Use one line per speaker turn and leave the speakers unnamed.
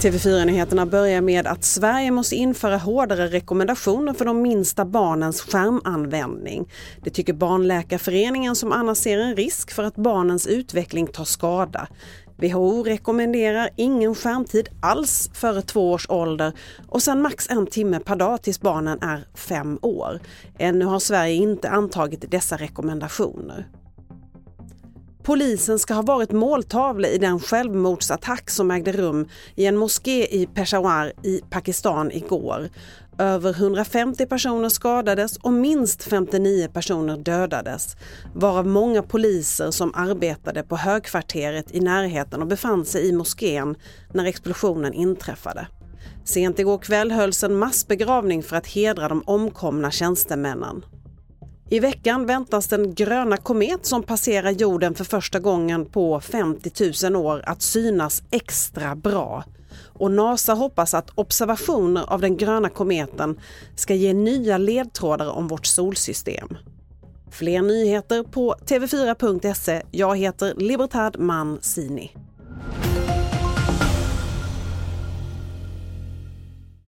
TV4-nyheterna börjar med att Sverige måste införa hårdare rekommendationer för de minsta barnens skärmanvändning. Det tycker Barnläkarföreningen som annars ser en risk för att barnens utveckling tar skada. WHO rekommenderar ingen skärmtid alls före två års ålder och sen max en timme per dag tills barnen är fem år. Ännu har Sverige inte antagit dessa rekommendationer. Polisen ska ha varit måltavla i den självmordsattack som ägde rum i en moské i Peshawar i Pakistan igår. Över 150 personer skadades och minst 59 personer dödades, varav många poliser som arbetade på högkvarteret i närheten och befann sig i moskén när explosionen inträffade. Sent igår kväll hölls en massbegravning för att hedra de omkomna tjänstemännen. I veckan väntas den gröna komet som passerar jorden för första gången på 50 000 år att synas extra bra. Och NASA hoppas att observationer av den gröna kometen ska ge nya ledtrådar om vårt solsystem. Fler nyheter på tv4.se. Jag heter Libertad Mancini.